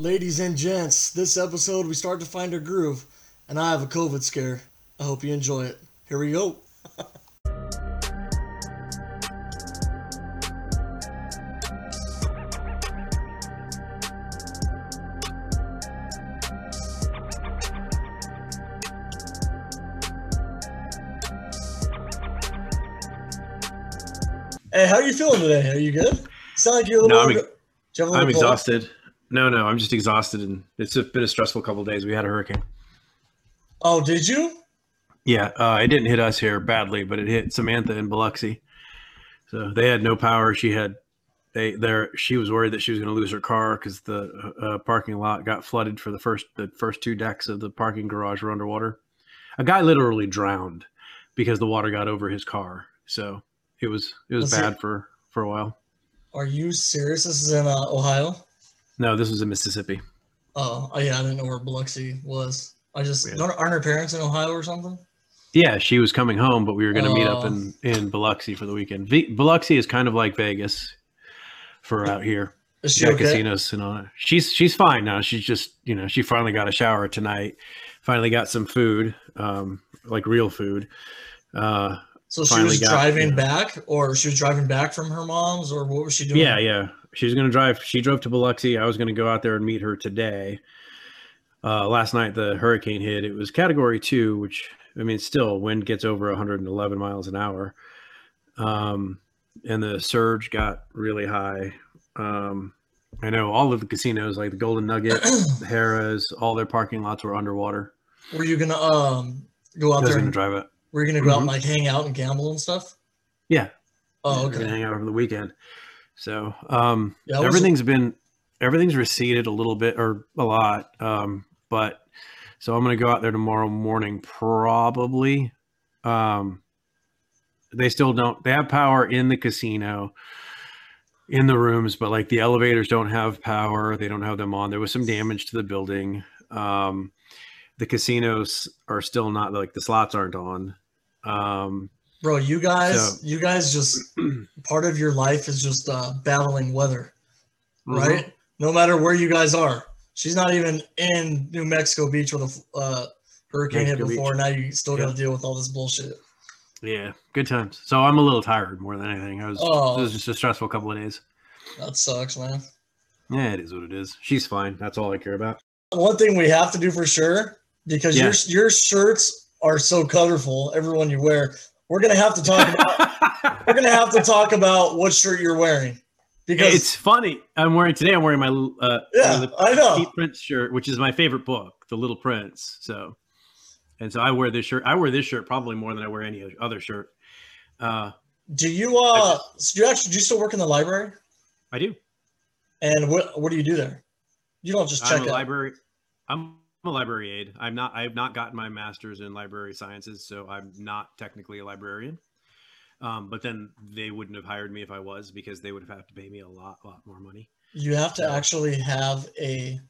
Ladies and gents, this episode we start to find our groove, and I have a COVID scare. I hope you enjoy it. Here we go. Hey, how are you feeling today? Are you good? Sound like you're a little. No, I'm, do you have a little I'm exhausted. No, no, I'm just exhausted, and it's been a stressful couple days. We had a hurricane. Oh, did you? Yeah, uh, it didn't hit us here badly, but it hit Samantha in Biloxi. So they had no power. She had they there. She was worried that she was going to lose her car because the uh, parking lot got flooded for the first the first two decks of the parking garage were underwater. A guy literally drowned because the water got over his car. So it was it was Was it- bad for for a while. Are you serious? This is in uh, Ohio. No, this was in Mississippi. Oh, oh, yeah, I didn't know where Biloxi was. I just Yeah. aren't her parents in Ohio or something? Yeah, she was coming home, but we were going to meet up Oh. in in Biloxi for the weekend. V- Biloxi is kind of like Vegas for out here. Is she Got okay? casinos and all that. She's she's fine now. She's just you know she finally got a shower tonight. Finally got some food, um, like real food. Uh, So she was got- driving yeah. back, or she was driving back from her mom's, or what was she doing? yeah, yeah. She was going to drive. She drove to Biloxi. I was going to go out there and meet her today. Uh, last night the hurricane hit. It was Category Two, which I mean, still wind gets over 111 miles an hour, um, and the surge got really high. Um, I know all of the casinos, like the Golden Nugget, the Harrah's, all their parking lots were underwater. Were you gonna um go I out was there? going to And, drive it. were you gonna go out and Mhm. like hang out and gamble and stuff? Yeah, Oh, okay. hang out over the weekend. So um, Yeah, everything's been everything's receded a little bit or a lot. Um, but so I'm gonna go out there tomorrow morning probably. Um, they still don't. They have power in the casino, in the rooms, but like the elevators don't have power. They don't have them on. There was some damage to the building. Um, the casinos are still not like the slots aren't on. Um, Bro, you guys, So- you guys just part of your life is just uh, battling weather, mhm. right? No matter where you guys are. She's not even in New Mexico Beach with a uh, hurricane hit Mexico Beach. before. Now you still got to Yeah. deal with all this bullshit. Yeah, good times. So I'm a little tired more than anything. I was. Oh. It was just a stressful couple of days. That sucks, man. Yeah, it is what it is. She's fine. That's all I care about. One thing we have to do for sure, because your your shirts are so colorful, everyone you wear. We're gonna have to talk about. we're gonna have to talk about what shirt you're wearing, because it's funny. I'm wearing today. I'm wearing my uh, yeah, the I know. Petit Prince shirt, which is my favorite book, The Little Prince. So, and so I wear this shirt. I wear this shirt probably more than I wear any other shirt. Uh, Do you uh? So do you actually do you still work in the library? I do. And what what do you do there? You don't just check I'm a it. library. I'm a library aide. I'm not. I have not gotten my master's in library sciences, so I'm not technically a librarian. Um, but then they wouldn't have hired me if I was because they would have had to pay me a lot, lot more money You have to No. actually have a.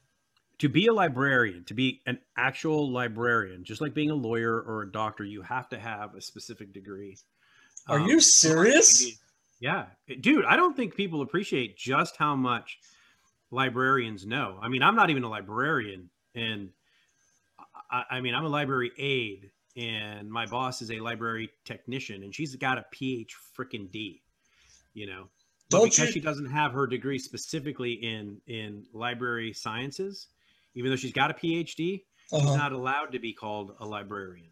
to be a librarian. To be an actual librarian, just like being a lawyer or a doctor, you have to have a specific degree. Are Um, you serious? Yeah, dude. I don't think people appreciate just how much librarians know. I mean, I'm not even a librarian, and I, I mean, I'm a library aide, and my boss is a library technician, and she's got a PH freaking D. You know, but Don't because you- she doesn't have her degree specifically in in library sciences, even though she's got a PhD, she's Uh-huh. not allowed to be called a librarian.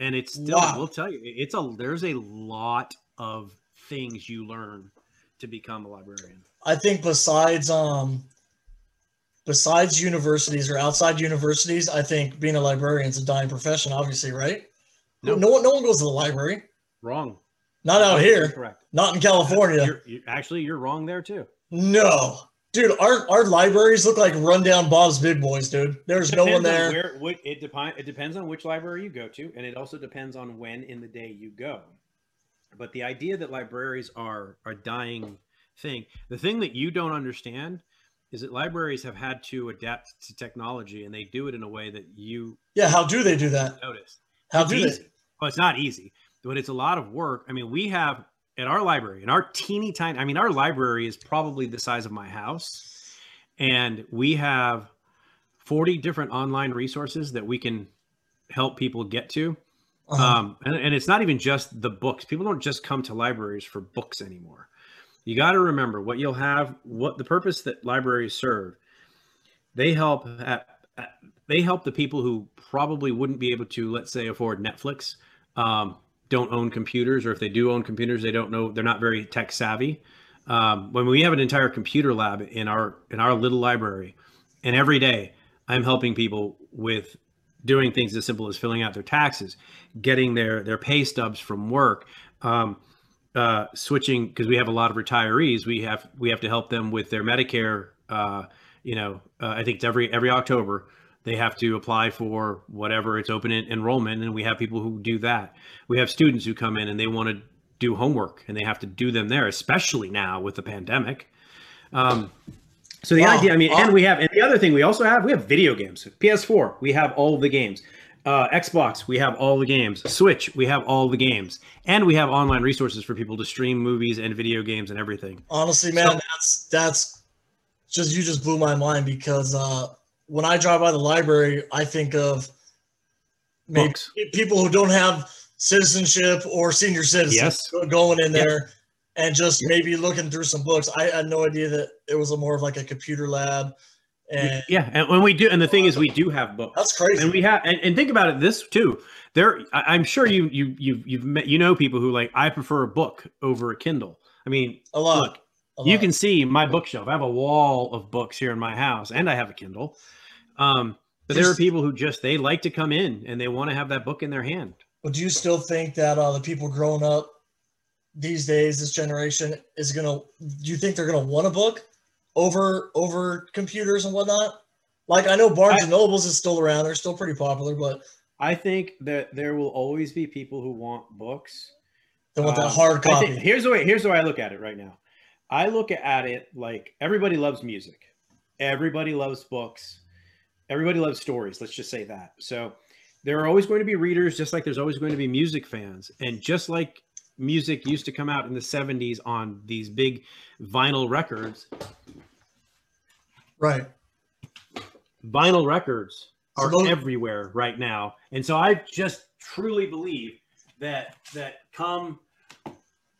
And it's still, Wow. we'll tell you, it's a there's a lot of things you learn to become a librarian. I think besides um besides universities or outside universities, I think being a librarian is a dying profession, obviously, right? No. No one no one goes to the library. Wrong. Not out here. Correct. Not in California. You're, you actually, you're wrong there too. No. Dude, our, our libraries look like rundown Bob's Big Boys, dude. There's no one Depends on there. Where, what, it, depend, it depends on which library you go to, and it also depends on when in the day you go. But the idea that libraries are a dying thing, the thing that you don't understand is that libraries have had to adapt to technology, and they do it in a way that you Yeah, how do they do that? notice. How It's do easy. they? Well, it's not easy, but it's a lot of work. I mean, we have at our library, in our teeny tiny, I mean, our library is probably the size of my house. and we have 40 different online resources that we can help people get to. Uh-huh. Um, and, and it's not even just the books. People don't just come to libraries for books anymore. You got to remember what you'll have, what the purpose that libraries serve. They help at, at, they help the people who probably wouldn't be able to, let's say, afford Netflix, um, don't own computers, or if they do own computers, they don't know they're not very tech savvy. Um, when we have an entire computer lab in our in our little library, and every day I'm helping people with doing things as simple as filling out their taxes, getting their their pay stubs from work, um, uh, switching because we have a lot of retirees. We have we have to help them with their Medicare. Uh, you know, uh, I think it's every every October they have to apply for whatever it's open enrollment, and we have people who do that. We have students who come in and they want to do homework, and they have to do them there, especially now with the pandemic. Um, so the wow. idea, I mean, and we have, and the other thing we also have, we have video games. PS4, we have all the games. Uh, Xbox, we have all the games. Switch, we have all the games, and we have online resources for people to stream movies and video games and everything. Honestly, man, so, that's that's just you just blew my mind because uh, when I drive by the library, I think of maybe books. people who don't have citizenship or senior citizens yes. going in there and just maybe looking through some books. I had no idea that it was a more of like a computer lab. And yeah, and when we do, and the thing is, we do have books. That's crazy. And we have, and, and think about it. This too. There, I, am sure you you you've you've met you know people who like I prefer a book over a Kindle. I mean, a lot. Look, a lot. you can see my bookshelf. I have a wall of books here in my house, and I have a Kindle. Um, but there are people who just they like to come in and they want to have that book in their hand. But do you still think that uh, the people growing up these days, this generation is gonna. Do you think they're gonna want a book over over computers and whatnot? Like I know Barnes I, and Nobles is still around; they're still pretty popular, but I think that there will always be people who want books. They want um, that hard copy. Think, here's the way. Here's the way I look at it right now. I look at it like everybody loves music, everybody loves books, everybody loves stories. Let's just say that. So there are always going to be readers, just like there's always going to be music fans, and just like music used to come out in the 70s on these big vinyl records. Right. Vinyl records are everywhere right now. And so I just truly believe that that come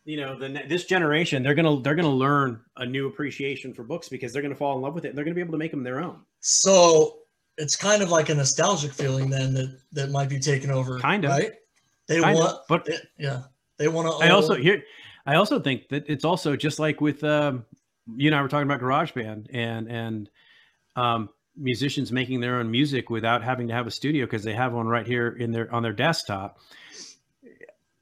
you know the this generation they're going to they're going to learn a new appreciation for books because they're going to fall in love with it and they're going to be able to make them their own. So it's kind of like a nostalgic feeling then that that might be taken over kind of right they kind want of, but it, yeah they want to. I also here. I also think that it's also just like with um, you and I were talking about GarageBand and and um, musicians making their own music without having to have a studio because they have one right here in their on their desktop.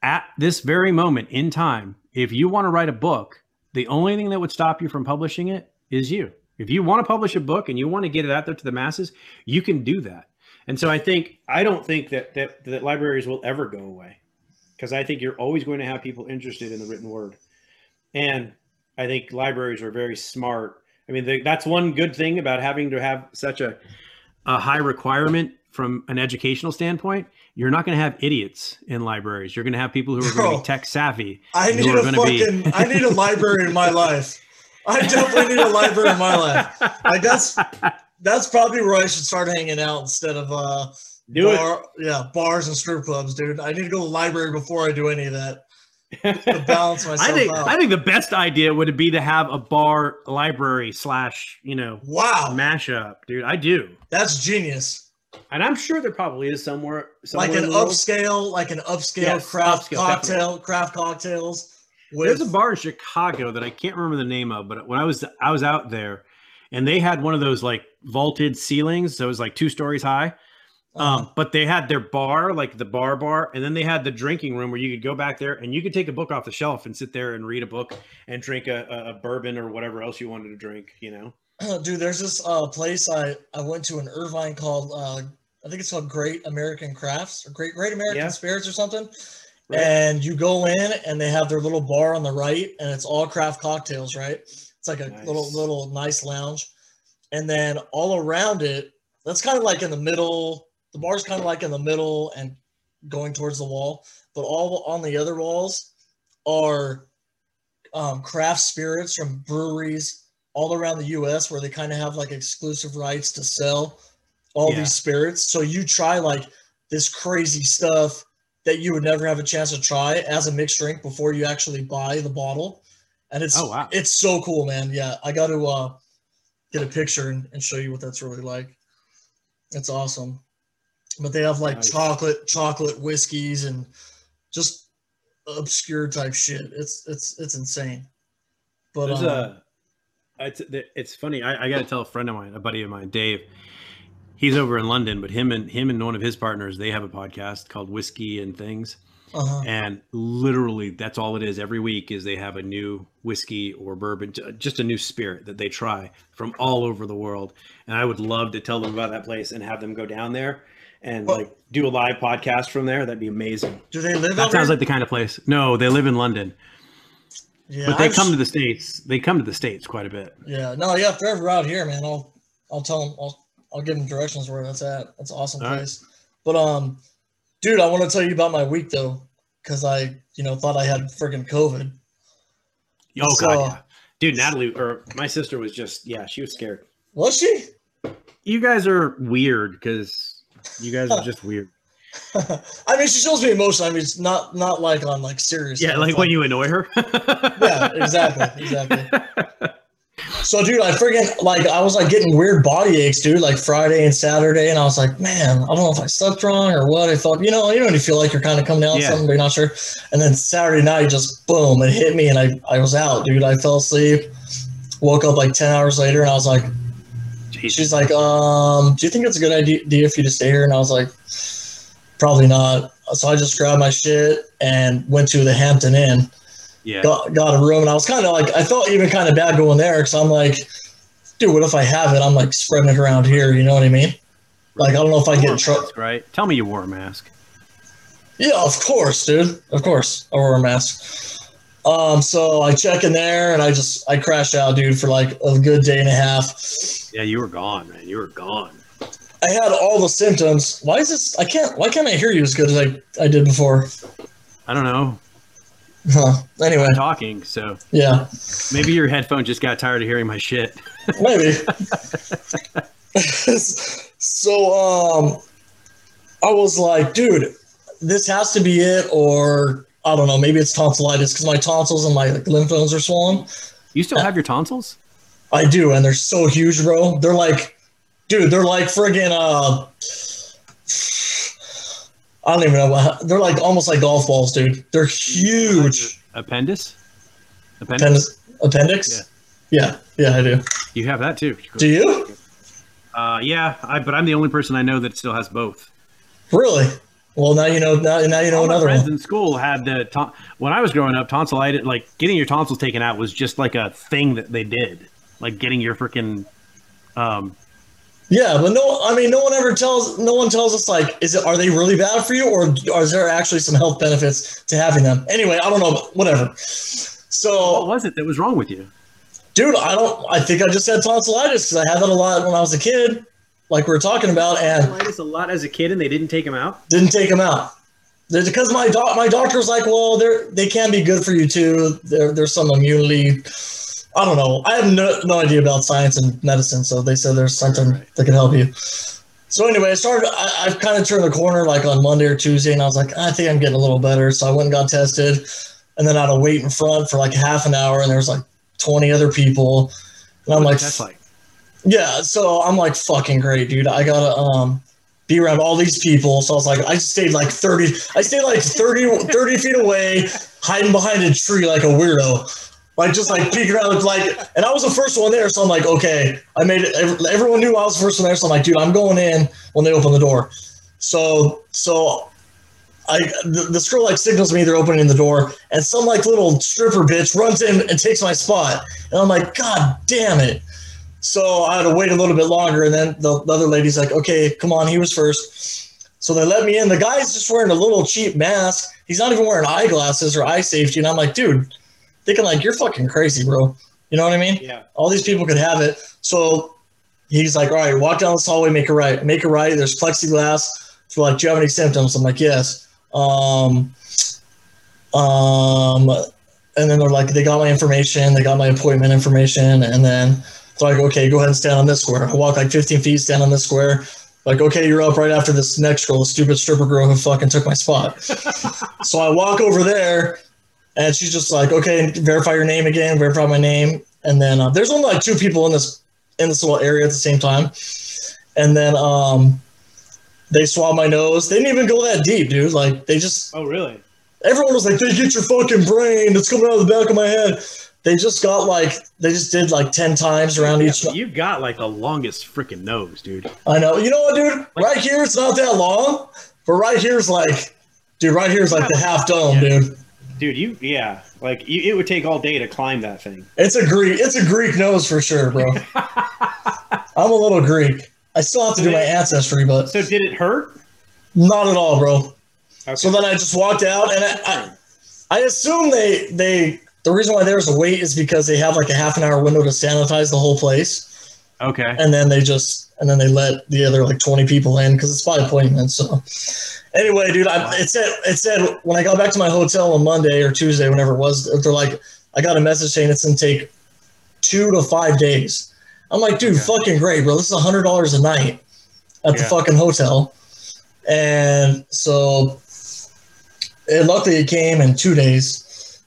At this very moment in time, if you want to write a book, the only thing that would stop you from publishing it is you. If you want to publish a book and you want to get it out there to the masses, you can do that. And so I think I don't think that that, that libraries will ever go away because I think you're always going to have people interested in the written word. And I think libraries are very smart. I mean, they, that's one good thing about having to have such a, a high requirement from an educational standpoint. You're not going to have idiots in libraries. You're going to have people who are going to be tech savvy. I need a fucking. Be... I need a library in my life. I definitely need a library in my life. Like that's that's probably where I should start hanging out instead of uh do Bar, it. Yeah, bars and strip clubs, dude. I need to go to the library before I do any of that. to balance myself I think out. I think the best idea would be to have a bar library slash you know wow mashup, dude. I do. That's genius. And I'm sure there probably is somewhere, somewhere like an upscale, like an upscale yes, craft upscale, cocktail, definitely. craft cocktails. With... There's a bar in Chicago that I can't remember the name of, but when I was I was out there, and they had one of those like vaulted ceilings, so it was like two stories high um, uh-huh. but they had their bar, like the bar bar, and then they had the drinking room where you could go back there and you could take a book off the shelf and sit there and read a book and drink a, a bourbon or whatever else you wanted to drink, you know? Dude, there's this uh, place I, I went to in Irvine called, uh, I think it's called Great American Crafts or Great Great American yeah. Spirits or something. Right. And you go in and they have their little bar on the right and it's all craft cocktails, right? It's like a nice. little, little nice lounge. And then all around it, that's kind of like in the middle the bar's kind of like in the middle and going towards the wall, but all on the other walls are um, craft spirits from breweries all around the US where they kind of have like exclusive rights to sell all Yeah. these spirits. So you try like this crazy stuff that you would never have a chance to try as a mixed drink before you actually buy the bottle. And it's Oh, wow. it's so cool, man. Yeah, I got to uh get a picture and, and show you what that's really like. It's awesome. But they have like Nice. chocolate chocolate whiskeys and just obscure type shit. It's it's it's insane. But There's um, a. It's it's funny. I, I got to tell a friend of mine, a buddy of mine, Dave. He's over in London, but him and him and one of his partners, they have a podcast called Whiskey and Things, uh-huh. and literally that's all it is. Every week is they have a new whiskey or bourbon, just a new spirit that they try from all over the world. And I would love to tell them about that place and have them go down there and Oh. like do a live podcast from there. That'd be amazing. do they live That over sounds here? like the kind of place. No, they live in London, yeah, but they I've- come to the states. They come to the states quite a bit. Yeah, no, yeah, if they're ever out here, man, I'll I'll tell them I'll I'll give them directions where that's at. That's an awesome All right. place. But um, dude, I want to tell you about my week though, because I you know thought I had freaking COVID. Oh So- god, yeah. Dude, Natalie or my sister was just yeah, she was scared. Was she? You guys are weird because you guys are just weird. I mean, she shows me emotion. I mean, it's not not like on like serious. Yeah, like when you annoy her. Yeah, exactly, exactly. So, dude, I freaking like I was like getting weird body aches, dude, like Friday and Saturday, and I was like, man, I don't know if I slept wrong or what. I felt, you know, you know, when you feel like you're kind of coming down Yeah. something, but you're not sure. And then Saturday night, just boom, it hit me, and I I was out, dude. I fell asleep, woke up like ten hours later, and I was like, Jesus. She's like, um, do you think it's a good idea for you to stay here? And I was like, probably not. So I just grabbed my shit and went to the Hampton Inn yeah. got, got a room and I was kind of like I felt even kind of bad going there because I'm like, dude, what if I have it? I'm like spreading it around here. You know what I mean? Like I don't know if I get trouble. right? Tell me you wore a mask. Yeah, of course, dude. Of course, I wore a mask. Um, so I check in there and I just I crashed out, dude, for like a good day and a half. Yeah, you were gone, man. You were gone. I had all the symptoms. Why is this? I can't. Why can't I hear you as good as I, I did before? I don't know. Huh. Anyway, I'm talking, so yeah, maybe your headphone just got tired of hearing my shit. maybe. so um, I was like, dude, this has to be it, or I don't know, maybe it's tonsillitis because my tonsils and my like, lymph nodes are swollen. You still have your tonsils? I do, and they're so huge, bro. They're like, dude, they're like friggin' uh, I don't even know. What, they're like almost like golf balls, dude. They're huge. Appendix? Appendix? Appendix? Appendix? Yeah, yeah, I do. You have that too. Do you? Uh, yeah, I, but I'm the only person I know that still has both. Really? Well, now you know. Now, now you know All my another friends one. in school had the ton- when I was growing up, tonsillitis, like getting your tonsils taken out was just like a thing that they did, like getting your freaking. Um, Yeah, but no, I mean, no one ever tells. No one tells us like, is it? Are they really bad for you, or, is there actually some health benefits to having them? Anyway, I don't know. Whatever. So what was it that was wrong with you? dude, I don't. I think I just had tonsillitis because I had that a lot when I was a kid, like we are talking about, and Tonsillitis a lot as a kid, and they didn't take him out. didn't take him out. They're- Because my doc, my doctor was like, well, they're they can be good for you too. There, there's some immunity. I don't know. I have no, no idea about science and medicine, so they said there's something Right. that can help you. So anyway, I started. I, I've kind of turned the corner like on Monday or Tuesday, and I was like, I think I'm getting a little better. So I went and got tested, and then I had to wait in front for like half an hour, and there was like 20 other people, and I'm like, That's like yeah, so I'm like fucking great, dude. I gotta um be around all these people. So I was like, I stayed like 30, I stayed like 30, 30 feet away, hiding behind a tree like a weirdo. Like just like peeking around, like, and I was the first one there, so I'm like, okay, I made it. Everyone knew I was the first one there, so I'm like, dude, I'm going in when they open the door. So, so I the, this girl like signals me they're opening the door, and some like little stripper bitch runs in and takes my spot, and I'm like, god damn it. So I had to wait a little bit longer, and then the, the other lady's like, "Okay, come on, he was first. So they let me in. The guy's just wearing a little cheap mask. He's not even wearing eyeglasses or eye safety, and I'm like, dude, thinking like you're fucking crazy, bro. You know what I mean? yeah. All these people could have it. So he's like, all right, walk down this hallway, make a right, make a right. There's plexiglass. So like, do you have any symptoms? I'm like, yes. Um, um, and then they're like, they got my information, they got my appointment information, and then it's like, okay, go ahead and stand on this square. I walk like 15 feet, stand on this square. Like, okay, you're up right after this next girl, the stupid stripper girl who fucking took my spot. so I walk over there, and she's just like, okay, verify your name again, verify my name, and then uh, there's only like two people in this in this little area at the same time, and then um, they swab my nose. They didn't even go that deep, dude. Like they just. Oh really? Everyone was like, "They get your fucking brain. It's coming out of the back of my head." They just got like they just did like ten times around each. You got like the longest freaking nose, dude. I know. You know what, dude? Right here, it's not that long, but right here's like, dude, right here's like the half dome, Yeah. dude. Dude, you yeah, like you, it would take all day to climb that thing. It's a Greek. It's a Greek nose for sure, bro. I'm a little Greek. I still have to do my ancestry, but So did it hurt? not at all, bro. Okay. So then I just walked out, and I, I, I assume they they the reason why there was a wait is because they have like a half an hour window to sanitize the whole place, Okay. and then they just and then they let the other like 20 people in because it's by appointment. So anyway, dude, I, it said it said when I got back to my hotel on Monday or Tuesday, whenever it was, they're like, I got a message saying it's gonna take two to five days. I'm like, dude, fucking great, bro. This is a hundred dollars a night at the fucking hotel, and so it, luckily it came in two days.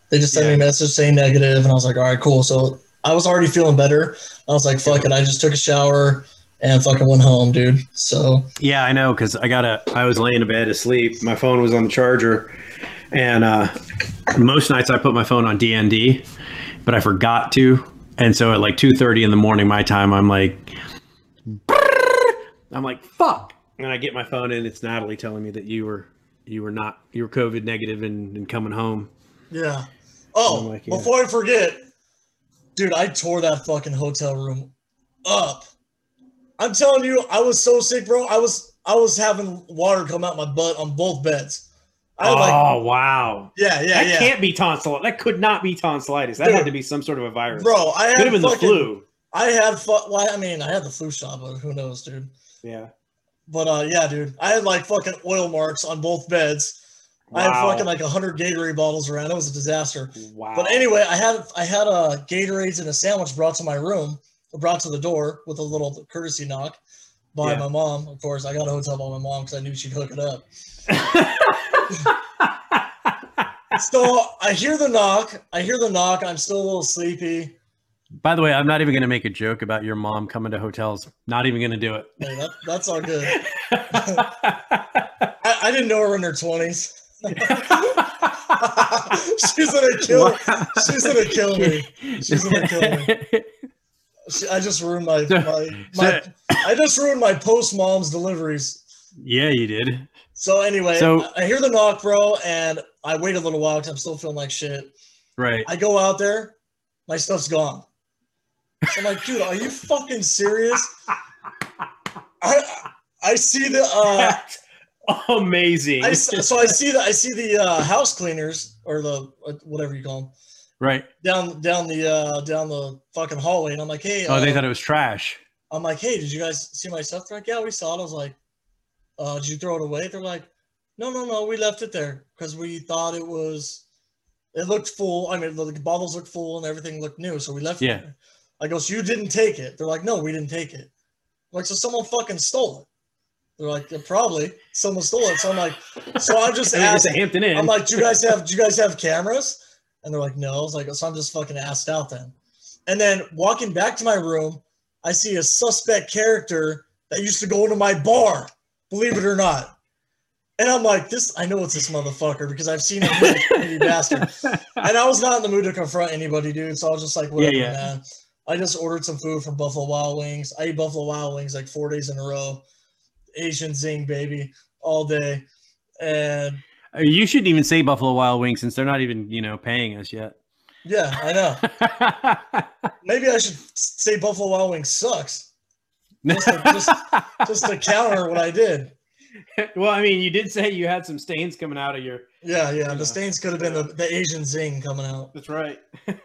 They just sent me a message saying negative, and I was like, all right, cool. So I was already feeling better. I was like, fuck it. I just took a shower and fucking went home, dude. So Yeah, I know because I got a. I was laying in bed asleep. My phone was on the charger, and uh, most nights I put my phone on DND, but I forgot to. And so at like two thirty in the morning, my time, I'm like, I'm like, fuck. And I get my phone and it's Natalie telling me that you were you were not you were COVID negative and, and coming home. yeah. Oh, like, yeah. before I forget, dude, I tore that fucking hotel room up. I'm telling you, I was so sick, bro. I was I was having water come out my butt on both beds. I had like, oh wow. yeah, yeah, that yeah, can't be tonsillitis. That could not be tonsillitis. That Dude. had to be some sort of a virus. bro. I could had have been the flu. I had fu- well, I mean, I had the flu shot, but who knows, dude. Yeah. But uh, yeah, dude, I had like fucking oil marks on both beds. I had fucking like hundred Gatorade bottles around. It was a disaster. Wow. But anyway, I had I had a Gatorades and a sandwich brought to my room, brought to the door with a little courtesy knock by Yeah. my mom. Of course, I got a hotel by my mom because I knew she'd hook it up. So I hear the knock. I hear the knock. I'm still a little sleepy. By the way, I'm not even going to make a joke about your mom coming to hotels. Not even going to do it. Hey, that, that's all good. I, I didn't know her in her twenties. she's gonna kill. She's gonna kill me. She's gonna kill me. She, I just ruined my, So- my, my I just ruined my post mom's deliveries. yeah, you did. So anyway, So- I, I hear the knock, bro, and I wait a little while because I'm still feeling like shit. Right. I go out there, my stuff's gone. So I'm like, dude, are you fucking serious? I I see the uh Amazing. I, s- so I see the I see the uh, house cleaners or the uh, whatever you call them Right. down down the uh, down the fucking hallway, and I'm like, hey, Oh, they uh, thought it was trash. I'm like, hey, did you guys see my stuff? They're like, yeah, we saw it. I was like, uh, did you throw it away? They're like, no, no, no, we left it there because we thought it was, it looked full. I mean, the, the bottles looked full and everything looked new, so we left Yeah. it there. I go, so you didn't take it? They're like, no, we didn't take it. I'm like, so someone fucking stole it. They're like, yeah, probably someone stole it. So I'm like, so I'm just mean, it's a asking. Hampton Inn. I'm like, do you guys have do you guys have cameras? And they're like, no. I was like, so I'm just fucking asked out then. And then walking back to my room, I see a suspect character that used to go into my bar, believe it or not. And I'm like, this I know it's this motherfucker because I've seen him you bastard. And I was not in the mood to confront anybody, dude. So I was just like, whatever, yeah. man. I just ordered some food from Buffalo Wild Wings. I eat Buffalo Wild Wings like four days in a row. Asian zing, baby, all day. And Uh, You shouldn't even say Buffalo Wild Wings since they're not even, you know, paying us yet. yeah, I know. Maybe I should say Buffalo Wild Wings sucks Just to- just- just to counter what I did. well, I mean, you did say you had some stains coming out of your. Yeah, yeah. Yeah. The stains could have been the, the Asian zing coming out. That's right.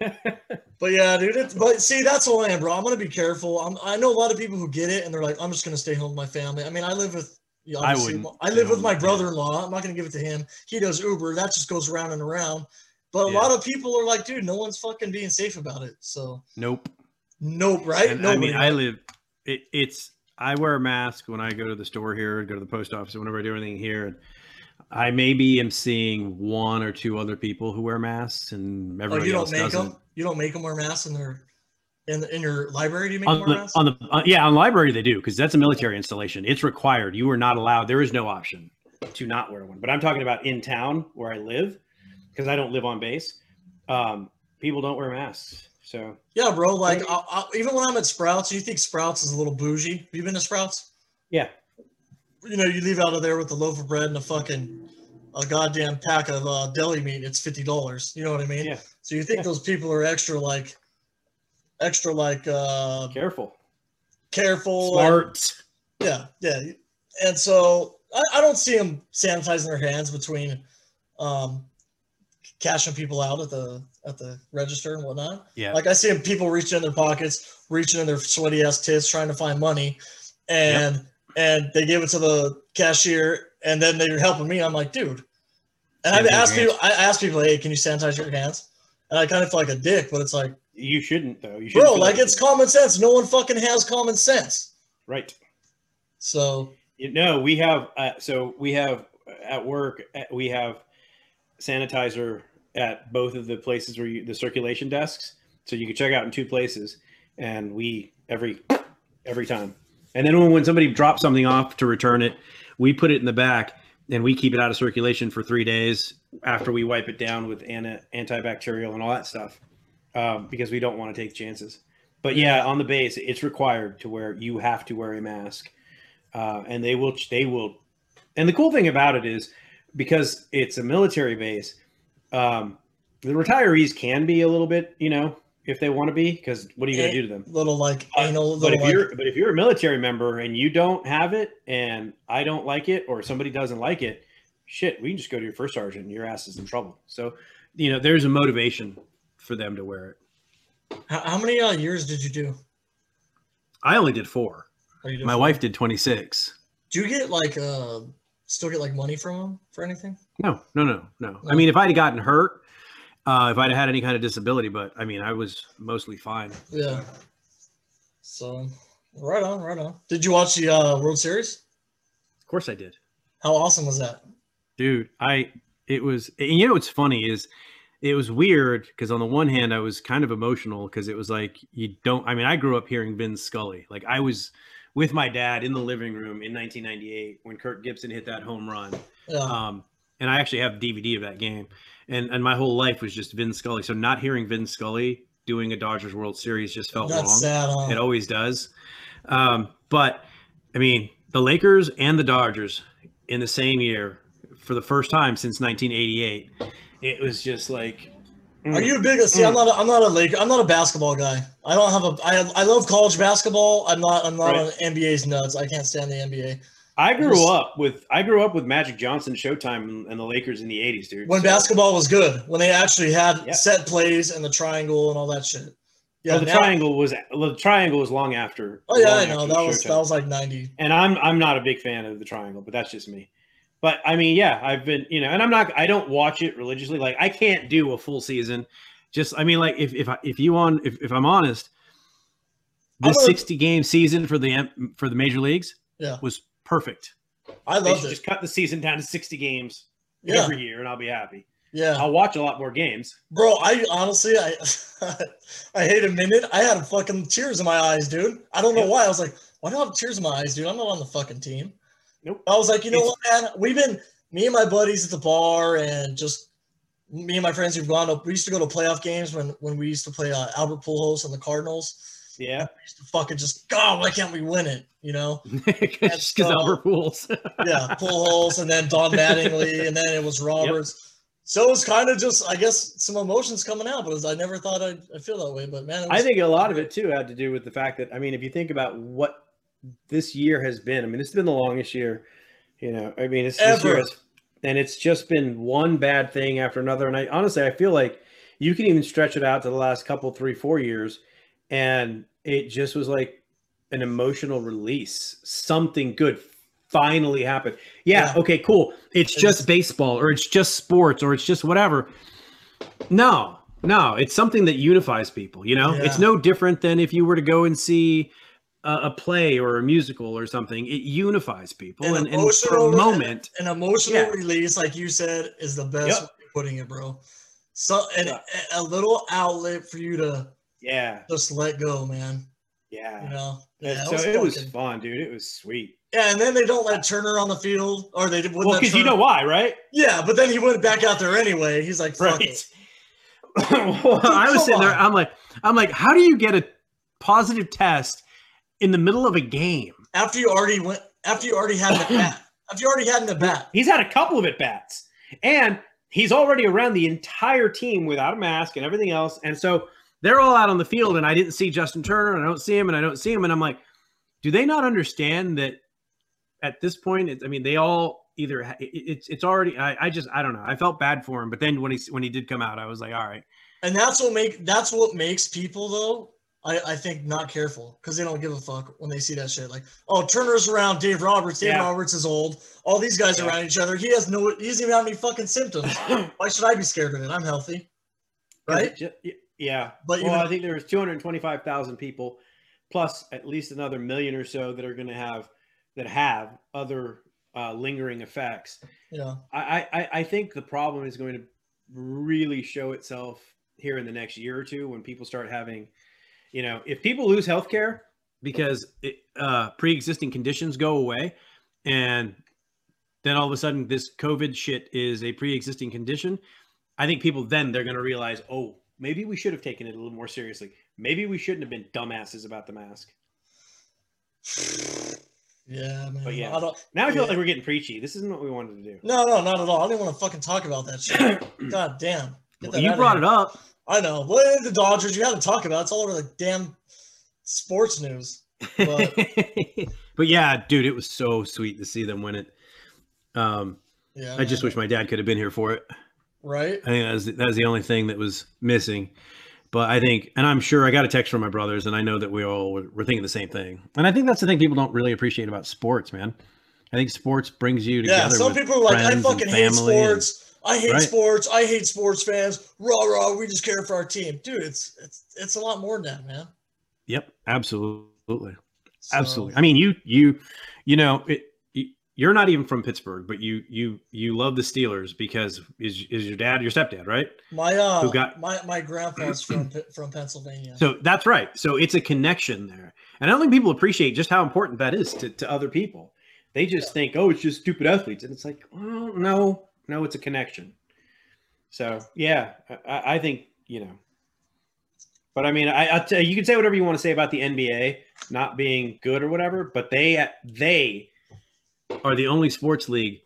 But yeah, dude. It's, but see, that's all I am, bro. I'm gonna be careful. I'm, I know a lot of people who get it and they're like, I'm just gonna stay home with my family. I mean, I live with. yeah, I obviously, wouldn't I live with my with my family. brother-in-law. I'm not gonna give it to him. He does Uber. That just goes round and around. But a Yeah. lot of people are like, dude, no one's fucking being safe about it. So Nope. nope, right? And, I mean, I live. It, it's. I wear a mask when I go to the store here, go to the post office, whenever I do anything here. I maybe am seeing one or two other people who wear masks, and oh, everybody you else don't make doesn't. them. You don't make them wear masks in their in in your library. Do you make them On wear the, masks? on the uh, yeah on library they do because that's a military installation. It's required. You are not allowed. There is no option to not wear one. But I'm talking about in town where I live because I don't live on base. Um, people don't wear masks. So yeah, bro. Like I, I, even when I'm at Sprouts, you think Sprouts is a little bougie? Have you been to Sprouts? Yeah. You know, you leave out of there with a loaf of bread and a fucking a goddamn pack of uh, deli meat. It's fifty dollars. You know what I mean? Yeah. So you think Yeah. those people are extra like, extra like uh careful. careful? and- smart. Yeah, yeah. And so I, I don't see them sanitizing their hands between um, cashing people out at the at the register and whatnot. Yeah. Like I see people reaching in their pockets, reaching in their sweaty ass tits, trying to find money, and and they give it to the cashier, and then they're helping me. I'm like, dude. And I Sanitize ask your people, I ask people, hey, can you sanitize your hands? And I kind of feel like a dick, but it's like, You shouldn't though. You shouldn't bro, like it's common sense. No one fucking has common sense. right. So You know, we have uh, so we have uh, at work uh, we have sanitizer at both of the places where you the circulation desks, so you can check out in two places, and we every every time. And then when, when somebody drops something off to return it, we put it in the back and we keep it out of circulation for three days after we wipe it down with anti- antibacterial and all that stuff um, because we don't want to take chances. But yeah, on the base, it's required to wear. you have to wear a mask, uh, and they will they will. And the cool thing about it is because it's a military base, um, the retirees can be a little bit, you know, if they want to be, because what are you going Eh, to do to them? little like Uh, anal, But if like, you're but if you're a military member and you don't have it, and I don't like it, or somebody doesn't like it, shit, we can just go to your first sergeant, and your ass is in trouble. So, you know, there's a motivation for them to wear it. how, how many uh, years did you do? I only did four. You did My four? wife did 26. Do you get like uh still get like money from them for anything? No, no, no, no. I mean, if I'd gotten hurt, uh, if I'd had any kind of disability, but I mean, I was mostly fine. Yeah. So right on, right on. Did you watch the uh, World Series? Of course I did. How awesome was that? dude i it was and you know what's funny is it was weird because on the one hand i was kind of emotional because it was like you don't i mean i grew up hearing vin scully like i was with my dad in the living room in 1998 when kirk gibson hit that home run Yeah. um and i actually have dvd of that game and and my whole life was just vin scully so not hearing vin scully doing a dodgers world series just felt That's wrong sad. Huh? it always does. Um, but I mean, the Lakers and the Dodgers in the same year for the first time since 1988. It was just like, Mm. Are you a big? See, I'm mm. not. A, I'm not a Laker. I'm not a basketball guy. I don't have a. I, I love college basketball. I'm not. I'm not Right. an NBA's nuts. I can't stand the NBA. I grew Just- up with I grew up with Magic Johnson, Showtime, and, the Lakers in the '80s, dude. When So- basketball was good, when they actually had Yeah. set plays and the triangle and all that shit. Yeah. well, the now- triangle was the triangle was long after. oh yeah, I know. That was Showtime. that was like ninety. and I'm I'm not a big fan of the triangle, but that's just me. But I mean, yeah, I've been, you know, and I'm not I don't watch it religiously. Like I can't do a full season. Just, I mean, like if if I, if you on if, if I'm honest, this a- 60 game season for the M- for the major leagues Yeah. was perfect. I love it. just cut the season down to 60 games Yeah. every year, and I'll be happy. Yeah. I'll watch a lot more games. Bro, I honestly, I I hate a minute. I had fucking tears in my eyes, dude. I don't know Yeah. why. I was like, why do I have tears in my eyes, dude? I'm not on the fucking team. Nope. I was like, you know It's- what, man? We've been me and my buddies at the bar, and just me and my friends who've gone up. We used to go to playoff games when when we used to play uh, Albert Pujols and the Cardinals. Yeah, We used to fucking just, God, why can't we win it? You know? Because uh, Albert Pools. Yeah, Pujols, and then Don Mattingly, and then it was Roberts. So it was kind of just, I guess, some emotions coming out, but was- I never thought I'd, I'd feel that way. But man, was, I think a lot of it too had to do with the fact that I mean, if you think about what this year has been, I mean, this has been the longest year. You know, I mean, it's this year Ever. has, and it's just been one bad thing after another. And I honestly, I feel like you can even stretch it out to the last couple, three, four years, and it just was like an emotional release. Something good finally happened. Yeah, Yeah. okay, cool. it's just baseball or it's just sports or it's just whatever. No, no, it's something that unifies people. You know, Yeah. it's no different than if you were to go and see a, a play or a musical or something. It unifies people, An and, and for a moment, An emotional Yeah. release, like you said, is the best Yep. way of putting it, bro. So, and Yeah. a, a little outlet for you to Yeah, just let go, man. yeah. You know. Yeah, it so it was fun, dude. It was sweet. Yeah, and then they don't let Turner on the field, or they wouldn't Well, because you know why, right? Yeah, but then he went back out there anyway. He's like, fuck it. well, I was sitting there. I'm like, I'm like, how do you get a positive test in the middle of a game? After you already went, after you already had the bat, after you already had the bat. He's had a couple of at bats, and he's already around the entire team without a mask and everything else. And so, They're all out on the field, and I didn't see Justin Turner, and I don't see him, and I don't see him, and I'm like, do they not understand that at this point? It's, I mean, they all either it- it's it's already. I, I just I don't know. I felt bad for him, but then when he when he did come out, I was like, all right, And that's what make that's what makes people though. I, I think not careful because they don't give a fuck when they see that shit. Like, oh, Turner's around Dave Roberts. Dave Yeah. Roberts is old. All these guys Yeah. around each other. He has no. He doesn't even have any fucking symptoms. Why should I be scared of it? I'm healthy, right? Yeah. But well, even- I think there was 225,000 people, plus at least another million or so that are going to have that have other uh, lingering effects. Yeah. I, I I think the problem is going to really show itself here in the next year or two when people start having, you know, if people lose healthcare because it, uh, pre-existing conditions go away, and then all of a sudden this COVID shit is a pre-existing condition. I think people then they're going to realize, oh, maybe we should have taken it a little more seriously. Maybe we shouldn't have been dumbasses about the mask. Yeah, man. But yeah. I don't, Now I feel Yeah. like we're getting preachy. This isn't what we wanted to do. no, no, not at all. I didn't want to fucking talk about that shit. God damn. That you brought it up. I know. Well, the Dodgers, you had to talk about. It's all over the damn sports news. But but yeah, dude, it was so sweet to see them win it. Um, yeah, I just wish my dad could have been here for it. right. I think that was that was the only thing that was missing. But I think, and I'm sure I got a text from my brothers, and I know that we all were, were thinking the same thing. And I think that's the thing people don't really appreciate about sports, man. I think sports brings you together. Yeah, some people are like, I fucking hate family and- sports. I hate Right. sports. I hate sports fans. Raw, raw. We just care for our team, dude. It's it's it's a lot more than that, man. Yep, absolutely, So, absolutely. I mean, you you you know it. you- You're not even from Pittsburgh, but you you you love the Steelers because is is your dad your stepdad, right? my uh, who got- my my grandpa's from from Pennsylvania. So that's right. So it's a connection there. And I don't think people appreciate just how important that is to, to other people. They just think, oh, it's just stupid athletes. And it's like, well, no, no, it's a connection. So yeah, I, I think, you know, but I mean, I, you, can say whatever you want to say about the NBA not being good or whatever, but they, they Are the only sports league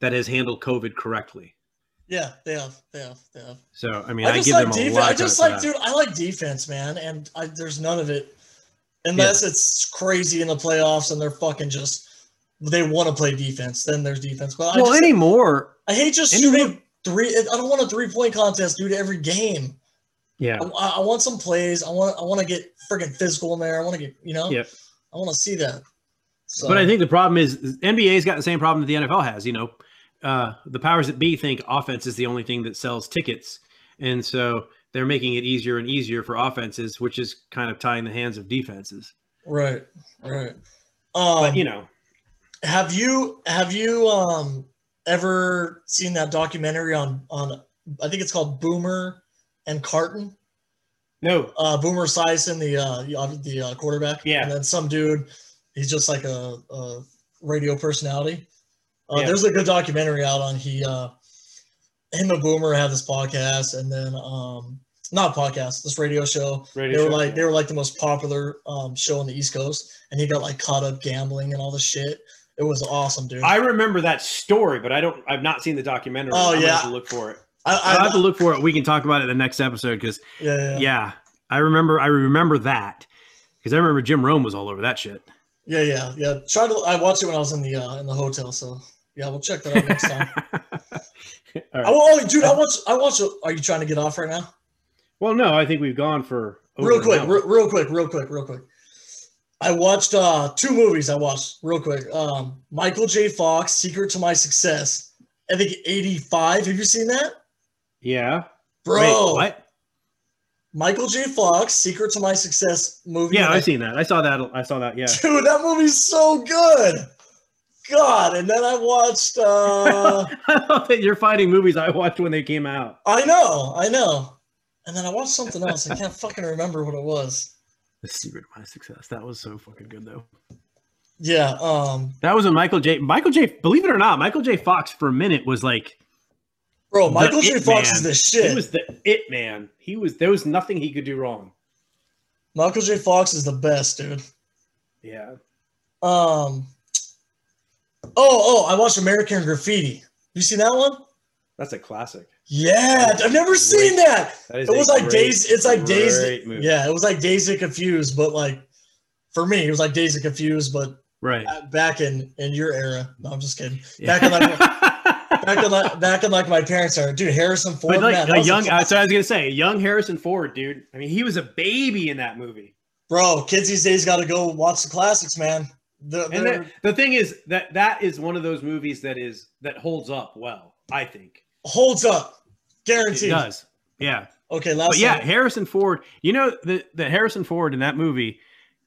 that has handled COVID correctly. yeah, they have, they have, they have. So I mean, I I, just give like them a lot. I just like, dude. I like defense, man, and I, there's none of it unless it's crazy in the playoffs and they're fucking just they want to play defense. Then there's defense. But I Well, just, anymore, I hate just anymore- shooting three. I don't want a three point contest, dude. Every game. yeah, I, I want some plays. I want. I want to get friggin' physical in there. I want to get. You know. Yep. I want to see that. So, But I think the problem is NBA's got the same problem that the NFL has. You know, uh, the powers that be think offense is the only thing that sells tickets, and so they're making it easier and easier for offenses, which is kind of tying the hands of defenses. right, right. Um, but you know, have you have you um ever seen that documentary on on I think it's called Boomer and Carton? no, Uh, Boomer Esiason, the uh, the, uh, quarterback. Yeah. And then some dude, he's just like a, a radio personality. Uh, Yeah. There's a good documentary out on he. Uh, him and Boomer have this podcast, and then um, not podcast, this radio show. radio they were show. like they were like the most popular um, show on the East Coast, and he got like caught up gambling and all this shit. It was awesome, dude. I remember that story, but I don't. I've not seen the documentary. Oh, I'm yeah. have to look for it. I, I, I'll have to look for it. We can talk about it in the next episode because yeah, yeah, yeah, yeah, I remember I remember that because I remember Jim Rome was all over that shit. yeah, yeah, yeah. Try to. I watched it when I was in the uh, in the hotel, so yeah, we'll check that out next time. All I, right. oh, dude, I watch. I watch. Are you trying to get off right now? Well, no, I think we've gone for over real an quick, hour. re- real quick, real quick, real quick. I watched uh two movies. I watched real quick. Um, Michael J. Fox, Secret to My Success. I think eighty five. Have you seen that, yeah, Bro, Wait, what? Michael J. Fox, Secret to My Success movie. Yeah, I've seen that. I saw that. I saw that. Yeah. Dude, that movie's so good. God, and then I watched. uh I love that you're finding movies I watched when they came out. I know, I know. And then I watched something else. I can't fucking remember what it was. The secret of my success. That was so fucking good though. Yeah, um, That was a Michael J. Michael J. Believe it or not, Michael J. Fox for a minute was like bro, Michael J. Fox man. is the shit. He was the it man. He was there was nothing he could do wrong. Michael J. Fox is the best, dude. Yeah. Um. Oh, oh, I watched American Graffiti. You seen that one? That's a classic. Yeah, I've never seen that. That It was like great, days. It's like days. Yeah, it was like Dazed and Confused, but like for me, it was like Dazed and Confused, but right. back in in your era. No, I'm just kidding. Back in like back in like back in like my parents' era, dude. Harrison Ford, but like man, a young, so I was gonna say, young Harrison Ford, dude. I mean, he was a baby in that movie. bro. Kids these days got to go watch the classics, man. The, And the, the thing is that that is one of those movies that is that holds up well. I think. holds up, It does. Yeah. Okay, last. But yeah. Harrison Ford. You know the the Harrison Ford in that movie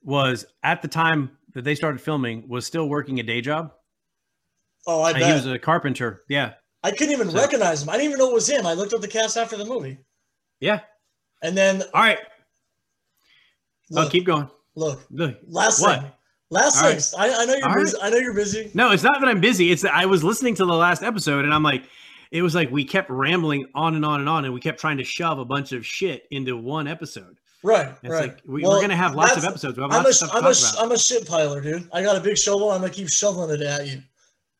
was at the time that they started filming was still working a day job. Oh, I bet. he was a carpenter. Yeah. I couldn't even So- recognize him. I didn't even know it was him. I looked up the cast after the movie, Yeah. and then All right. Oh, look, oh, keep going. look. Look. Last What? thing. Last All thing. I, I know you're All busy. I know you're busy. No, it's not that I'm busy. It's that I was listening to the last episode and I'm like, it was like we kept rambling on and on and on, and we kept trying to shove a bunch of shit into one episode. Right, It's right. like we, Well, we're gonna have lots of episodes. We have I'm lots a, of stuff to I'm, a. I'm a shit piler, dude. I got a big shovel. I'm gonna keep shoveling it at you.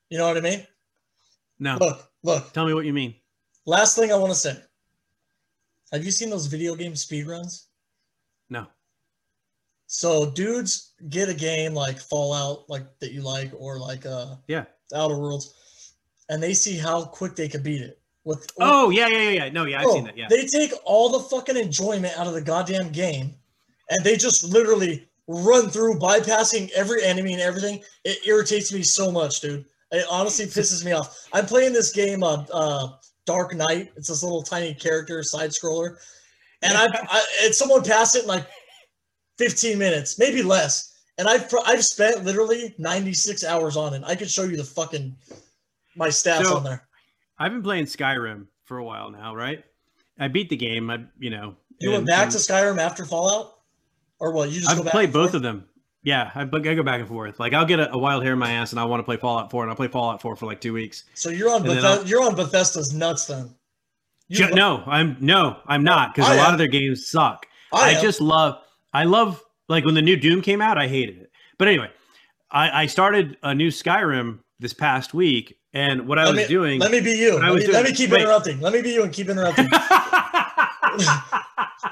You know what I mean? No, Look, look. tell me what you mean. Last thing I want to say. Have you seen those video game speedruns? No. So dudes get a game like Fallout, like that you like, or like uh Yeah. Outer Worlds, and they see how quick they can beat it. With Oh yeah, yeah, yeah, yeah. No, yeah, I've Bro, seen that. Yeah. They take all the fucking enjoyment out of the goddamn game and they just literally run through bypassing every enemy and everything. It irritates me so much, dude. It honestly pisses me off. I'm playing this game, uh, uh Dark Knight. It's this little tiny character side scroller. And I, I and someone passed it in like 15 minutes, maybe less. And I've I've spent literally 96 hours on it. I could show you the fucking my stats So, on there. I've been playing Skyrim for a while now, right? I beat the game. I, you know, You went back and to Skyrim after Fallout, or what? You just I've go back played both forth? of them. Yeah, I, I go back and forth. Like I'll get a, a wild hair in my ass, and I want to play Fallout 4, and I'll play Fallout 4 for like two weeks. So you're on And then Bethe- I'll- you're on Bethesda's nuts then. You Ju- lo- no, I'm no, I'm not because a lot am. of their games suck. I, I, just love I love like when the new Doom came out, I hated it. But anyway, I, I started a new Skyrim this past week, and what I Let was me- doing. Let me be you. I Let was me, let me keep wait. interrupting. Let me be you and keep interrupting.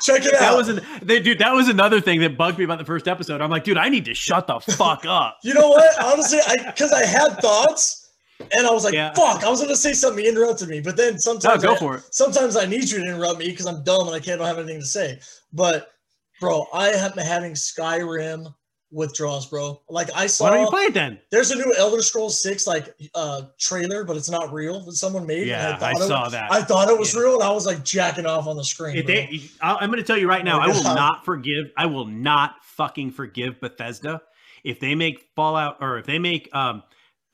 Check it that out. was an, they, dude. That was another thing that bugged me about the first episode. I'm like, dude, I need to shut the fuck up. you know what? Honestly, I because I had thoughts and I was like, Yeah. fuck, I was gonna say something, you interrupted me. But then No, sometimes go I, for it. sometimes I need you to interrupt me because I'm dumb and I can't don't have anything to say. But bro, I have been having Skyrim withdrawals, bro. Like I saw Why don't you play it then? There's a new Elder Scrolls 6 like uh trailer, but it's not real that someone made. Yeah, I it saw was- that. I thought it was Yeah. real and I was like jacking off on the screen. They, I- I'm going to tell you right now, Oh, I will God. not forgive. I will not fucking forgive Bethesda if they make Fallout or if they make um,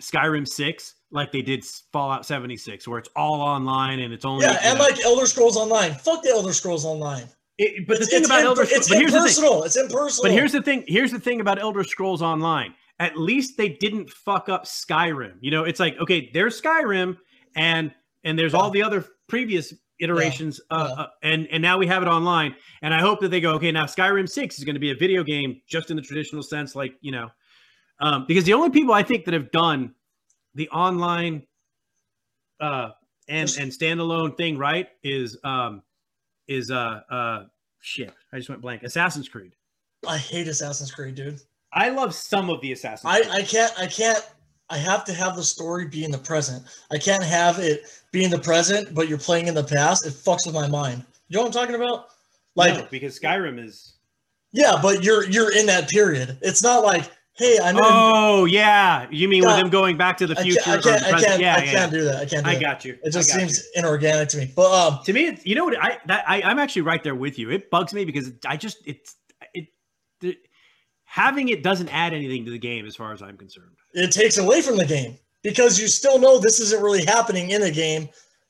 Skyrim six like they did Fallout 76, where it's all online and it's only. yeah, and know- like Elder Scrolls Online. Fuck the Elder Scrolls Online. It- but the thing about imp- Elder Scrolls, it's but here's the thing. impersonal. It's impersonal. But here's the thing. Here's the thing about Elder Scrolls Online. At least they didn't fuck up Skyrim. You know, it's like okay, there's Skyrim, and and there's all the other previous iterations, uh, yeah. Uh, and and now we have it online. And I hope that they go okay. Now Skyrim Six is going to be a video game, just in the traditional sense, like you know, um, because the only people I think that have done the online uh, and and standalone thing right is um, is uh uh shit. I just went blank. Assassin's Creed. I hate Assassin's Creed, dude. I love some of the Assassin's I, Creed. I can't I can't I have to have the story be in the present. I can't have it be in the present, but you're playing in the past. It fucks with my mind. You know what I'm talking about? Like No, because Skyrim is Yeah, but you're you're in that period. It's not like, hey, I'm in. Oh yeah, you mean with God, them going back to the I future? can't, I can't, I can't, yeah, I yeah. can't do that. I can't do I got you. It just seems you. inorganic to me. But um, to me, it's, you know what? I that I, I'm actually right there with you. It bugs me because I just it's it. The, having it doesn't add anything to the game as far as I'm concerned. it takes away from the game because you still know this isn't really happening in the game,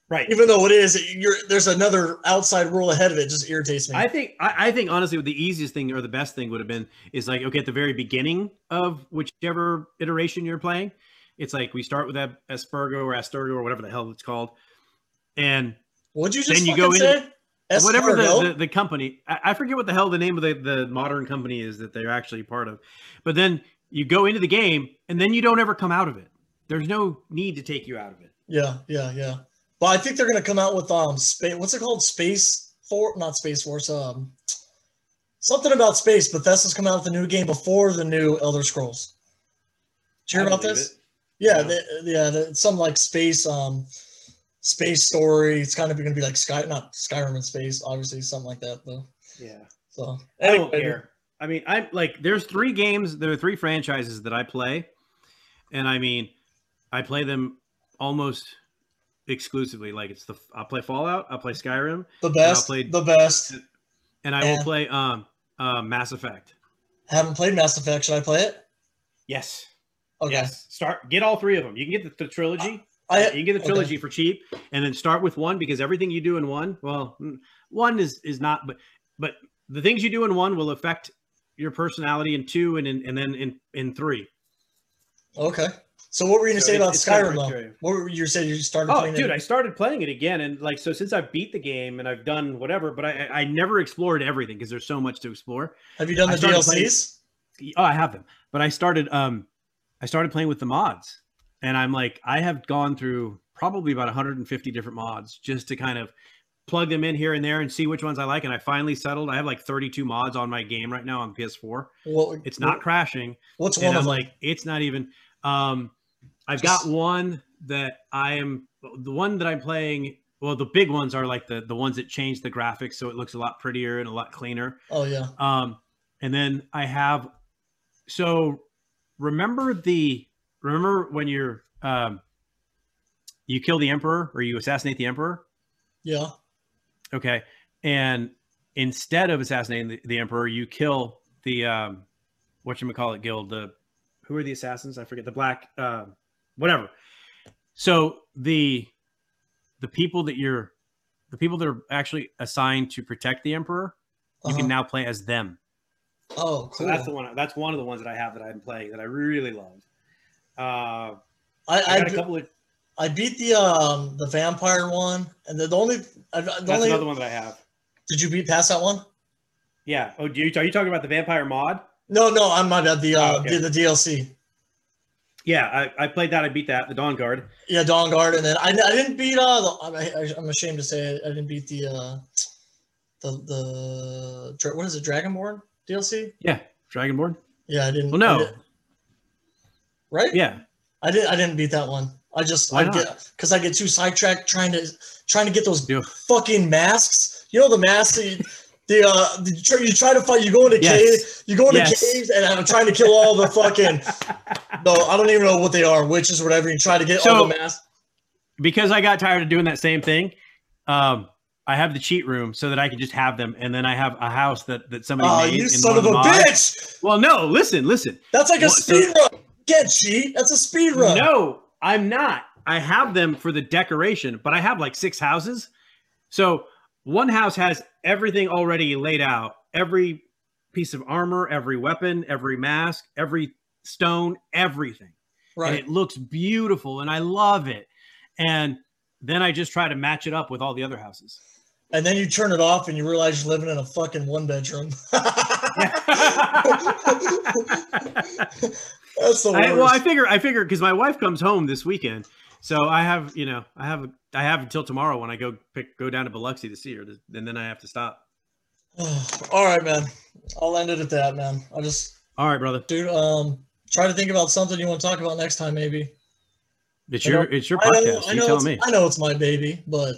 Right. even though it is. You're there's another outside rule ahead of it. it just irritates me. I think I, I think honestly, the easiest thing or the best thing would have been is like okay at the very beginning of whichever iteration you're playing, it's like we start with that Aspergo or Asturgo or whatever the hell it's called, and What'd you just then you go into- say? whatever the, the, the company I, I forget what the hell the name of the, the modern company is that they're actually part of but then you go into the game and then you don't ever come out of it there's no need to take you out of it Yeah, yeah, yeah. But I think they're gonna come out with um space. What's it called? Space for not Space Force. Um, something about space. Bethesda's coming out with a new game before the new Elder Scrolls. Did you hear about this? it. Yeah, No. they, yeah. The, some like space um space story. It's kind of gonna be like Sky, not Skyrim in space, obviously something like that though. Yeah. So I don't anyway, care. i mean i'm like there's three games there are three franchises that i play and i mean i play them almost exclusively like it's the i'll play fallout i'll play skyrim The best, play- the best. and i Yeah. will play um uh mass effect Haven't played Mass Effect. Should I play it? Yes. Okay. Yes. Start. Get all three of them. You can get the, the trilogy. I you can get the okay. trilogy for cheap and then start with one because everything you do in one well mm, one is is not but but the things you do in one will affect your personality in two and in, and then in in three Okay. So what were you gonna So say it- about it's kind of Skyrim though? What were you saying? You started Oh, playing dude, it? I started playing it again, and like so since I beat the game and I've done whatever, but I, i, never explored everything because there's so much to explore Have you done the DLCs? playing- oh i have them but i started um i started playing with the mods and i'm like i have gone through probably about 150 different mods just to kind of plug them in here and there and see which ones i like and i finally settled i have like 32 mods on my game right now on ps4 What, it's not crashing What's and one I'm of like, it's not even. Um, I've got one that I am the one that I'm playing. Well, the big ones are like the the ones that change the graphics, so it looks a lot prettier and a lot cleaner. oh yeah. Um, and then I have. So, remember the remember when you're um, you kill the emperor or you assassinate the emperor. Yeah. Okay, and instead of assassinating the, the emperor, you kill the um, what you call it guild. The who are the assassins? I forget the black, uh, whatever. So the the people that you're the people that are actually assigned to protect the emperor, you Uh-huh. can now play as them. Oh, so that's the one. That's one of the ones that I have that I'm playing that I really love. Uh, I, I I, got a couple of. I beat the um the vampire one, and the, the only I, the That's only another one that I have. did you beat past that one? Yeah. Oh, do you, are you talking about the vampire mod? No, no, I'm not at the uh Oh, okay. the, the DLC. Yeah, I, I played that. I beat that. The Dawn Guard. Yeah, Dawn Guard, and then I, I didn't beat uh the, I'm, I, I'm ashamed to say it, I didn't beat the uh the the what is it Dragonborn DLC? Yeah, Dragonborn. Yeah, I didn't. Well, no. Didn't- right? Yeah, I did. I didn't beat that one. I just Why I not? get because I get too sidetracked trying to trying to get those fucking masks. You know the masks. The uh, the, you try- you try to fight. You go into Yes. cave. You go into Yes. caves, and I'm trying to kill all the fucking. no, I don't even know what they are. Witches, or whatever. You try to get all the masks. because I got tired of doing that same thing. Um, I have the cheat room so that I can just have them, and then I have a house that that somebody Oh, made. you in son of a mods. bitch! Well, no, listen, listen. That's like a What- so- speed run. Get cheat. That's a speed run. No, I'm not. I have them for the decoration, but I have like six houses. So one house has everything already laid out every piece of armor, every weapon, every mask, every stone, everything. And Right. it looks beautiful and I love it. And then I just try to match it up with all the other houses. And then you turn it off, and you realize you're living in a fucking one bedroom. That's the worst. I, well, I figure, I figure, because my wife comes home this weekend, so I have, you know, I have, I have until tomorrow when I go pick, go down to Biloxi to see her, and then I have to stop. All right, man. I'll end it at that, man. I just, All right, brother, dude, um, try to think about something you want to talk about next time, maybe. it's your, it's your I know, podcast. I You know, tell it's, me. I know it's my baby, but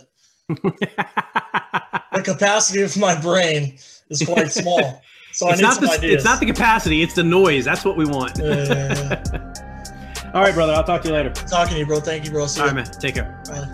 the capacity of my brain is quite small. So I it's need not some the ideas. it's not the capacity, it's the noise. That's what we want. Yeah, yeah, yeah. All right, brother. I'll talk to you later. Talking to you, bro. Thank you, bro. See All right, man. Take care. Bye.